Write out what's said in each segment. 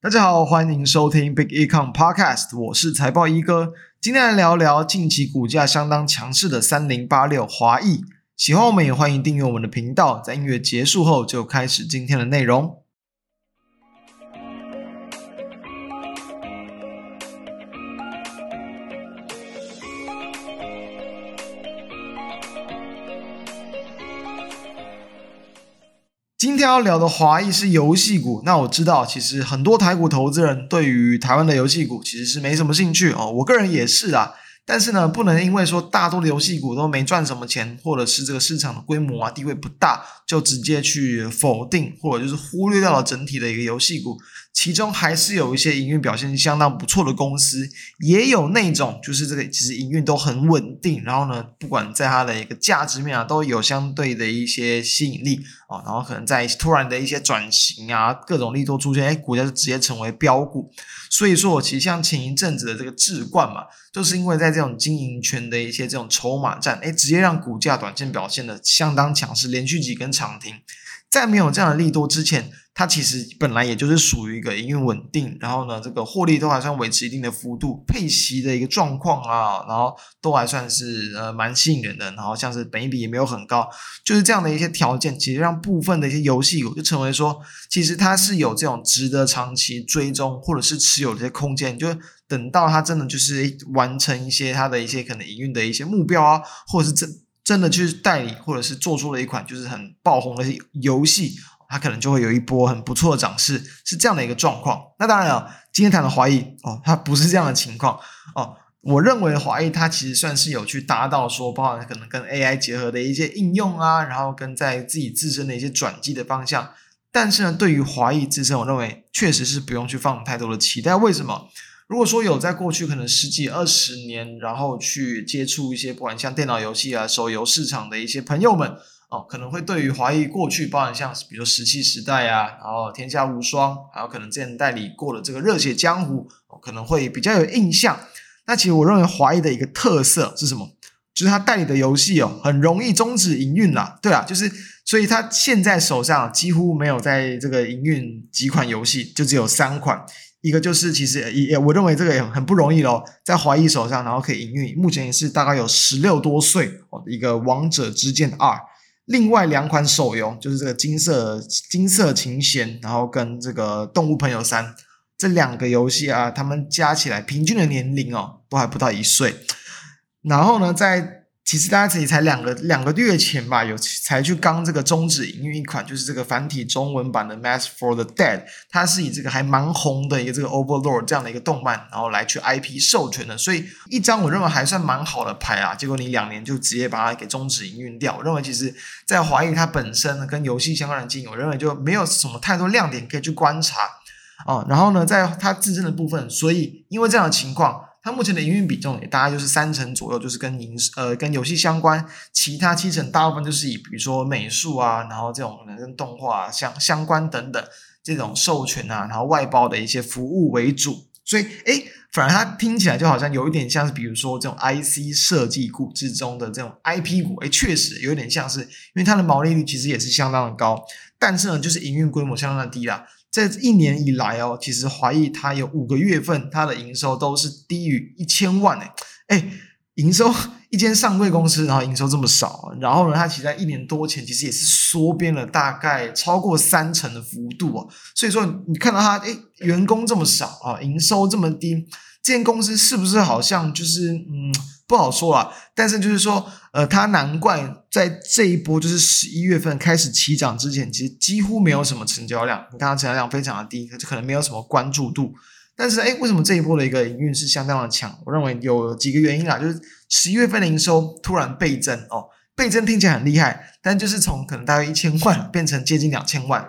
大家好，欢迎收听 Big Econ Podcast，我是财报一哥。今天来聊聊近期股价相当强势的三零八六华裔。喜欢我们也欢迎订阅我们的频道。在音乐结束后，就开始今天的内容。今天要聊的华裔是游戏股，那我知道其实很多台股投资人对于台湾的游戏股其实是没什么兴趣哦，我个人也是啊。但是呢，不能因为说大多的游戏股都没赚什么钱，或者是这个市场的规模啊地位不大，就直接去否定或者就是忽略掉了整体的一个游戏股。其中还是有一些营运表现相当不错的公司，也有那种就是这个其实营运都很稳定，然后呢，不管在它的一个价值面啊，都有相对的一些吸引力啊，然后可能在突然的一些转型啊，各种利多出现，哎，股价就直接成为标股。所以说，我其实像前一阵子的这个智冠嘛，就是因为在这种经营权的一些这种筹码战，哎，直接让股价短线表现的相当强势，连续几根涨停。在没有这样的利多之前，它其实本来也就是属于一个营运稳定，然后呢，这个获利都还算维持一定的幅度，配息的一个状况啊，然后都还算是呃蛮吸引人的，然后像是本益比也没有很高，就是这样的一些条件，其实让部分的一些游戏股就成为说，其实它是有这种值得长期追踪或者是持有的一些空间，就等到它真的就是完成一些它的一些可能营运的一些目标啊，或者是真。真的去代理，或者是做出了一款就是很爆红的游戏，它可能就会有一波很不错的涨势，是这样的一个状况。那当然了，今天谈的华义哦，它不是这样的情况哦。我认为华义它其实算是有去达到说，包含可能跟 AI 结合的一些应用啊，然后跟在自己自身的一些转机的方向。但是呢，对于华义自身，我认为确实是不用去放太多的期待。为什么？如果说有在过去可能十几二十年，然后去接触一些不管像电脑游戏啊、手游市场的一些朋友们哦，可能会对于华谊过去，包含像比如说石器时代啊，然后天下无双，还有可能之前代理过的这个热血江湖，可能会比较有印象。那其实我认为华谊的一个特色是什么？就是他代理的游戏哦，很容易终止营运啦。对啊，就是所以他现在手上几乎没有在这个营运几款游戏，就只有三款。一个就是其实也我认为这个也很不容易咯，在华谊手上，然后可以营运，目前也是大概有十六多岁哦，一个《王者之剑二》，另外两款手游就是这个金色金色琴弦，然后跟这个《动物朋友三》这两个游戏啊，他们加起来平均的年龄哦，都还不到一岁，然后呢，在其实大家自己才两个两个月前吧，有才去刚这个终止营运一款，就是这个繁体中文版的《Mass for the Dead》，它是以这个还蛮红的一个这个 Overlord 这样的一个动漫，然后来去 IP 授权的，所以一张我认为还算蛮好的牌啊。结果你两年就直接把它给终止营运掉，我认为其实在华义它本身跟游戏相关的经营，我认为就没有什么太多亮点可以去观察啊。然后呢，在它自身的部分，所以因为这样的情况。那目前的营运比重也大概就是三成左右，就是跟营呃跟游戏相关，其他七成大部分就是以比如说美术啊，然后这种可能跟动画啊相相关等等这种授权啊，然后外包的一些服务为主。所以诶，反而它听起来就好像有一点像是比如说这种 IC 设计股之中的这种 IP 股，诶，确实有点像是，因为它的毛利率其实也是相当的高，但是呢，就是营运规模相当的低啦。这一年以来哦，其实华义它有五个月份，它的营收都是低于一千万诶诶，营收一间上柜公司，然后营收这么少，然后呢，它其实在一年多前其实也是缩编了大概超过三成的幅度哦，所以说你看到它诶，员工这么少啊，营收这么低，这间公司是不是好像就是嗯？不好说啊，但是就是说，呃，它难怪在这一波就是十一月份开始起涨之前，其实几乎没有什么成交量，你看它成交量非常的低，就可能没有什么关注度。但是，哎，为什么这一波的一个营运是相当的强？我认为有几个原因啦，就是十一月份的营收突然倍增哦，倍增听起来很厉害，但就是从可能大约一千万变成接近两千万，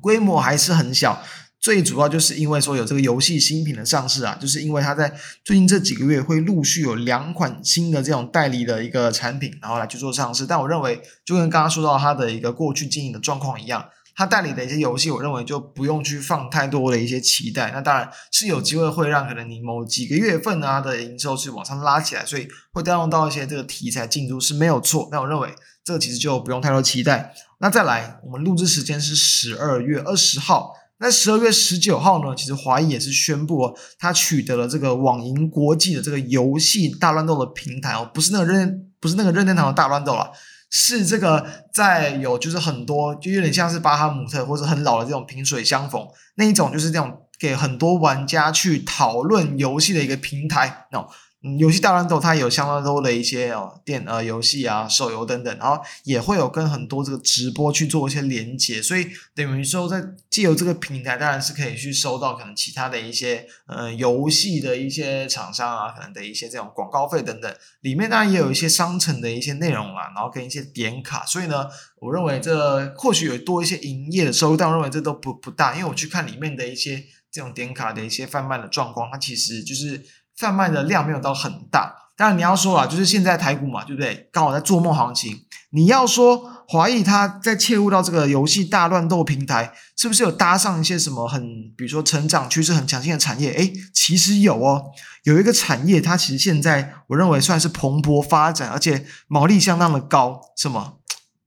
规模还是很小。最主要就是因为说有这个游戏新品的上市啊，就是因为它在最近这几个月会陆续有两款新的这种代理的一个产品，然后来去做上市。但我认为就跟刚刚说到它的一个过去经营的状况一样，它代理的一些游戏，我认为就不用去放太多的一些期待。那当然是有机会会让可能你某几个月份啊的营收是往上拉起来，所以会带动到一些这个题材进驻是没有错。那我认为这个其实就不用太多期待。那再来，我们录制时间是十二月二十号。那十二月十九号呢，其实华谊也是宣布哦，他取得了这个网银国际的这个游戏大乱斗的平台哦，不是那个任不是那个任天堂的大乱斗了，是这个在有就是很多就有点像是巴哈姆特或者很老的这种萍水相逢那一种，就是这种给很多玩家去讨论游戏的一个平台哦。游戏大乱斗它有相当多的一些哦电呃游戏啊手游等等，然后也会有跟很多这个直播去做一些连接，所以等于说在借由这个平台，当然是可以去收到可能其他的一些呃游戏的一些厂商啊，可能的一些这种广告费等等，里面当然也有一些商城的一些内容啊，然后跟一些点卡，所以呢，我认为这或许有多一些营业的收入，但我认为这都不不大，因为我去看里面的一些这种点卡的一些贩卖的状况，它其实就是。贩卖的量没有到很大，当然你要说啊，就是现在台股嘛，对不对？刚好在做梦行情。你要说华谊它在切入到这个游戏大乱斗平台，是不是有搭上一些什么很，比如说成长趋势很强劲的产业？诶，其实有哦，有一个产业它其实现在我认为算是蓬勃发展，而且毛利相当的高，什么？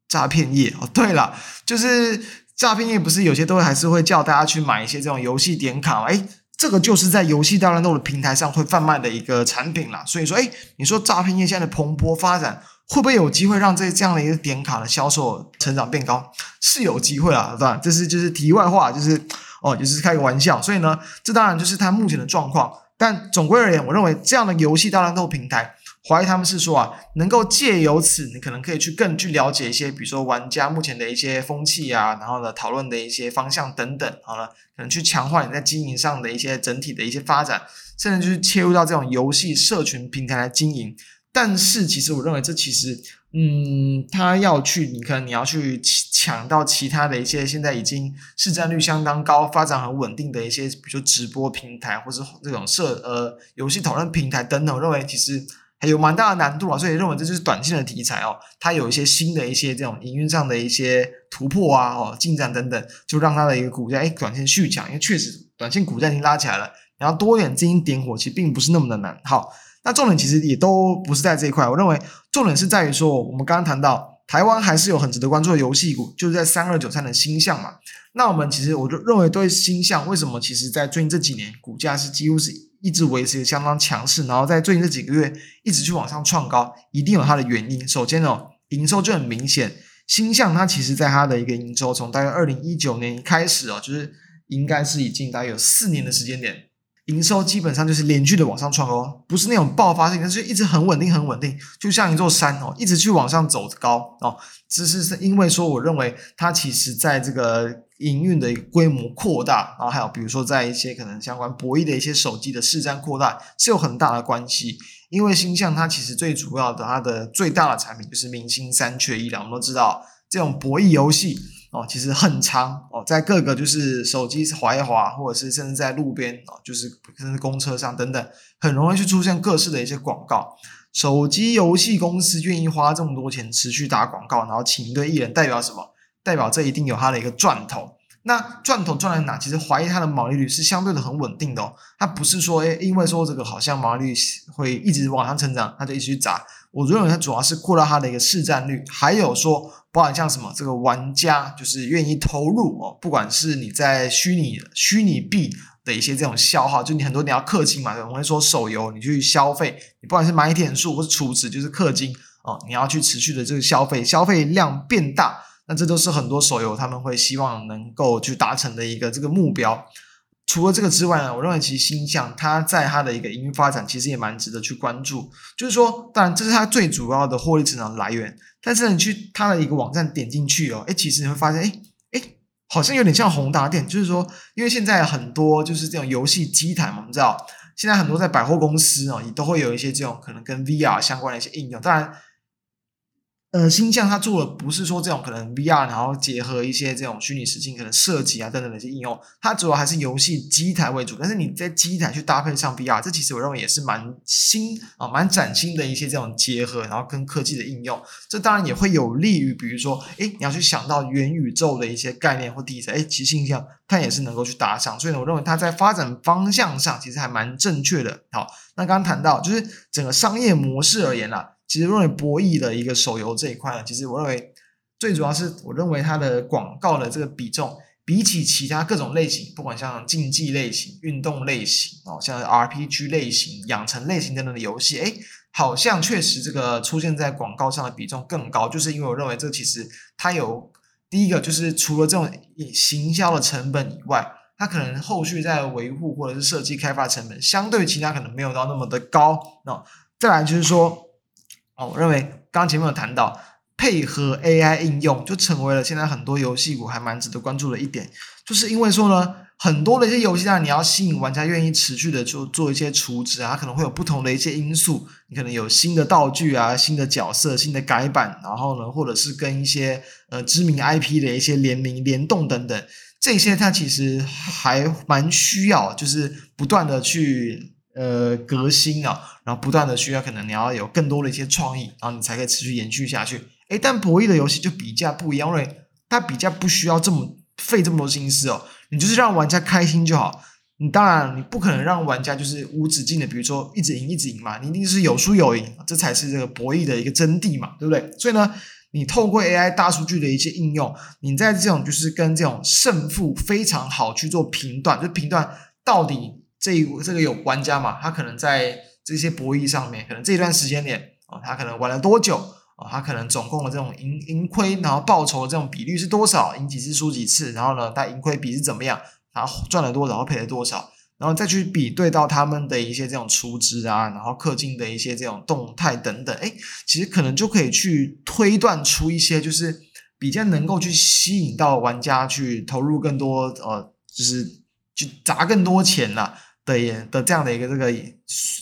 诈骗业哦。对了，就是诈骗业，不是有些都会还是会叫大家去买一些这种游戏点卡？诶这个就是在游戏大乱斗的平台上会贩卖的一个产品啦，所以说，哎，你说诈骗业现在的蓬勃发展，会不会有机会让这这样的一个点卡的销售成长变高？是有机会啊，对吧？这是就是题外话，就是哦，就是开个玩笑。所以呢，这当然就是它目前的状况。但总归而言，我认为这样的游戏大乱斗平台。华谊他们是说啊，能够借由此，你可能可以去更去了解一些，比如说玩家目前的一些风气啊，然后呢，讨论的一些方向等等，好了，可能去强化你在经营上的一些整体的一些发展，甚至就是切入到这种游戏社群平台来经营。但是，其实我认为这其实，嗯，他要去，你可能你要去抢到其他的一些现在已经市占率相当高、发展很稳定的一些，比如说直播平台或是这种社呃游戏讨论平台等等，我认为其实。还有蛮大的难度啊，所以认为这就是短线的题材哦。它有一些新的一些这种营运上的一些突破啊，哦，进展等等，就让它的一个股价诶短线续强，因为确实短线股价已经拉起来了，然后多一点资金点火，其实并不是那么的难。好，那重点其实也都不是在这一块，我认为重点是在于说，我们刚刚谈到台湾还是有很值得关注的游戏股，就是在三二九三的星象嘛。那我们其实我就认为对星象为什么其实在最近这几年股价是几乎是。一直维持相当强势，然后在最近这几个月一直去往上创高，一定有它的原因。首先哦，营收就很明显，星象它其实在它的一个营收从大概二零一九年开始哦，就是应该是已经大概有四年的时间点，营收基本上就是连续的往上创高，不是那种爆发性，但是一直很稳定很稳定，就像一座山哦，一直去往上走高哦。只是是因为说，我认为它其实在这个。营运的规模扩大，然后还有比如说在一些可能相关博弈的一些手机的市占扩大是有很大的关系。因为星象它其实最主要的它的最大的产品就是明星三缺一了。我们都知道这种博弈游戏哦，其实很长哦，在各个就是手机滑一滑，或者是甚至在路边哦，就是甚至公车上等等，很容易去出现各式的一些广告。手机游戏公司愿意花这么多钱持续打广告，然后请一堆艺人，代表什么？代表这一定有它的一个赚头，那赚头赚在哪？其实怀疑它的毛利率是相对的很稳定的哦，它不是说诶，因为说这个好像毛利率会一直往上成长，它就一直去砸。我认为它主要是扩大它的一个市占率，还有说包含像什么这个玩家就是愿意投入哦，不管是你在虚拟虚拟币的一些这种消耗，就你很多你要氪金嘛，我会说手游你去消费，你不管是买点数或是储值，就是氪金哦，你要去持续的这个消费，消费量变大。那这都是很多手游他们会希望能够去达成的一个这个目标。除了这个之外呢，我认为其实星象它在它的一个营运发展其实也蛮值得去关注。就是说，当然这是它最主要的获利成长来源。但是你去它的一个网站点进去哦，诶，其实你会发现，诶诶，好像有点像宏达电。就是说，因为现在很多就是这种游戏机台嘛，我们知道现在很多在百货公司哦，也都会有一些这种可能跟 VR 相关的一些应用。当然。呃，星象它做的不是说这种可能 VR，然后结合一些这种虚拟实境可能设计啊等等的一些应用，它主要还是游戏机台为主。但是你在机台去搭配上 VR，这其实我认为也是蛮新啊，蛮崭新的一些这种结合，然后跟科技的应用。这当然也会有利于，比如说，诶，你要去想到元宇宙的一些概念或题材，诶，其实星象它也是能够去搭上。所以呢，我认为它在发展方向上其实还蛮正确的。好，那刚刚谈到就是整个商业模式而言啦。其实认为博弈的一个手游这一块呢，其实我认为最主要是我认为它的广告的这个比重比起其他各种类型，不管像竞技类型、运动类型哦，像 RPG 类型、养成类型等等的游戏，诶，好像确实这个出现在广告上的比重更高，就是因为我认为这其实它有第一个就是除了这种行销的成本以外，它可能后续在维护或者是设计开发成本相对其他可能没有到那么的高。那再来就是说，哦，我认为刚前面有谈到。配合 AI 应用，就成为了现在很多游戏股还蛮值得关注的一点，就是因为说呢，很多的一些游戏啊，你要吸引玩家愿意持续的就做一些储值啊，它可能会有不同的一些因素，你可能有新的道具啊、新的角色、新的改版，然后呢，或者是跟一些呃知名 IP 的一些联名联动等等，这些它其实还蛮需要，就是不断的去。呃，革新啊，然后不断的需要，可能你要有更多的一些创意，然后你才可以持续延续下去。诶，但博弈的游戏就比较不一样，因为它比较不需要这么费这么多心思哦，你就是让玩家开心就好。你当然你不可能让玩家就是无止境的，比如说一直赢一直赢嘛，你一定是有输有赢，这才是这个博弈的一个真谛嘛，对不对？所以呢，你透过 AI 大数据的一些应用，你在这种就是跟这种胜负非常好去做评断，就评断到底。这这个有玩家嘛，他可能在这些博弈上面，可能这一段时间点啊，他可能玩了多久啊？他可能总共的这种盈盈亏，然后报酬的这种比率是多少？赢几次输几次？然后呢，他盈亏比是怎么样？然后赚了多少，赔了多少？然后再去比对到他们的一些这种出资啊，然后氪金的一些这种动态等等，哎，其实可能就可以去推断出一些，就是比较能够去吸引到玩家去投入更多，呃，就是去砸更多钱了。的演的这样的一个这个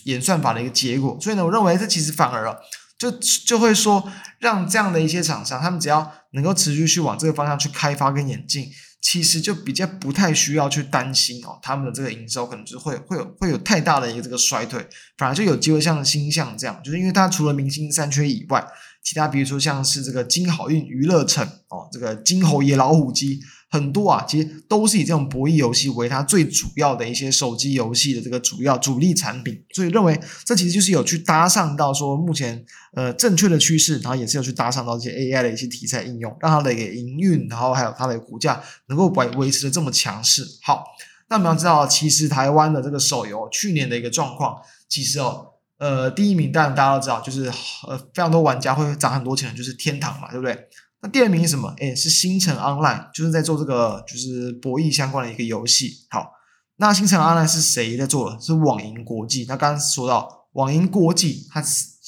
演算法的一个结果，所以呢，我认为这其实反而啊就就会说，让这样的一些厂商，他们只要能够持续去往这个方向去开发跟演进，其实就比较不太需要去担心哦，他们的这个营收可能就会会有会有太大的一个这个衰退，反而就有机会像星象这样，就是因为它除了明星三缺以外，其他比如说像是这个金好运娱乐城哦，这个金猴爷老虎机。很多啊，其实都是以这种博弈游戏为它最主要的一些手机游戏的这个主要主力产品，所以认为这其实就是有去搭上到说目前呃正确的趋势，然后也是有去搭上到这些 AI 的一些题材应用，让它的一个营运，然后还有它的股价能够维维持的这么强势。好，那我们要知道，其实台湾的这个手游去年的一个状况，其实哦，呃，第一名当然大家都知道，就是呃非常多玩家会涨很多钱，就是天堂嘛，对不对？那第二名是什么？诶，是星辰 Online，就是在做这个就是博弈相关的一个游戏。好，那星辰 Online 是谁在做？是网银国际。那刚刚说到网银国际，它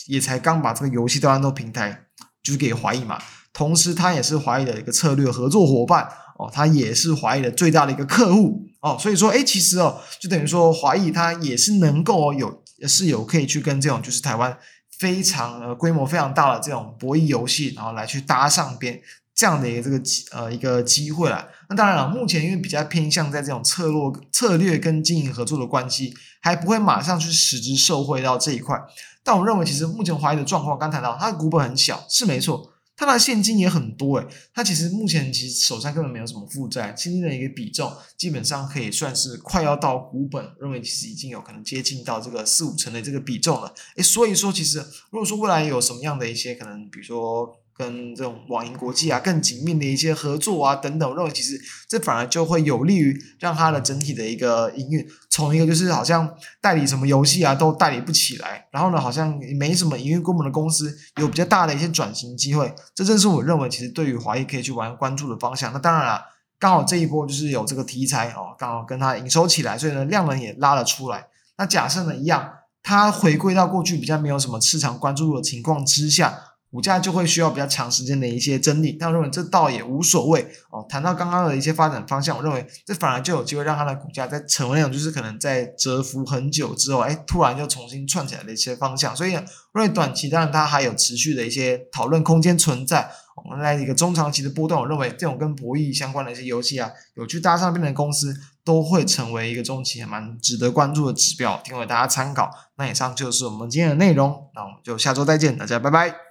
也才刚把这个游戏端到平台，就是给华谊嘛。同时，它也是华谊的一个策略合作伙伴哦，它也是华谊的最大的一个客户哦。所以说，诶，其实哦，就等于说华谊它也是能够有，是有可以去跟这种就是台湾。非常呃规模非常大的这种博弈游戏，然后来去搭上边这样的一个这个呃一个机会啦。那当然了，目前因为比较偏向在这种策略策略跟经营合作的关系，还不会马上去使之受惠到这一块。但我认为，其实目前华谊的状况，刚谈到它的股本很小，是没错。它的现金也很多诶，它其实目前其实手上根本没有什么负债，现金的一个比重基本上可以算是快要到股本，认为其实已经有可能接近到这个四五成的这个比重了。诶，所以说其实如果说未来有什么样的一些可能，比如说。跟这种网银国际啊更紧密的一些合作啊等等，我认为其实这反而就会有利于让它的整体的一个营运，从一个就是好像代理什么游戏啊都代理不起来，然后呢好像没什么营运规模的公司有比较大的一些转型机会，这正是我认为其实对于华谊可以去玩关注的方向。那当然了，刚好这一波就是有这个题材哦，刚好跟它营收起来，所以呢量能也拉了出来。那假设呢一样，它回归到过去比较没有什么市场关注的情况之下。股价就会需要比较长时间的一些整理，但我认为这倒也无所谓哦。谈到刚刚的一些发展方向，我认为这反而就有机会让它的股价在成为那种就是可能在蛰伏很久之后，哎，突然就重新窜起来的一些方向。所以，我认为短期当然它还有持续的一些讨论空间存在。我们来一个中长期的波段，我认为这种跟博弈相关的一些游戏啊，有去搭上边的公司，都会成为一个中期还蛮值得关注的指标，提供给大家参考。那以上就是我们今天的内容，那我们就下周再见，大家拜拜。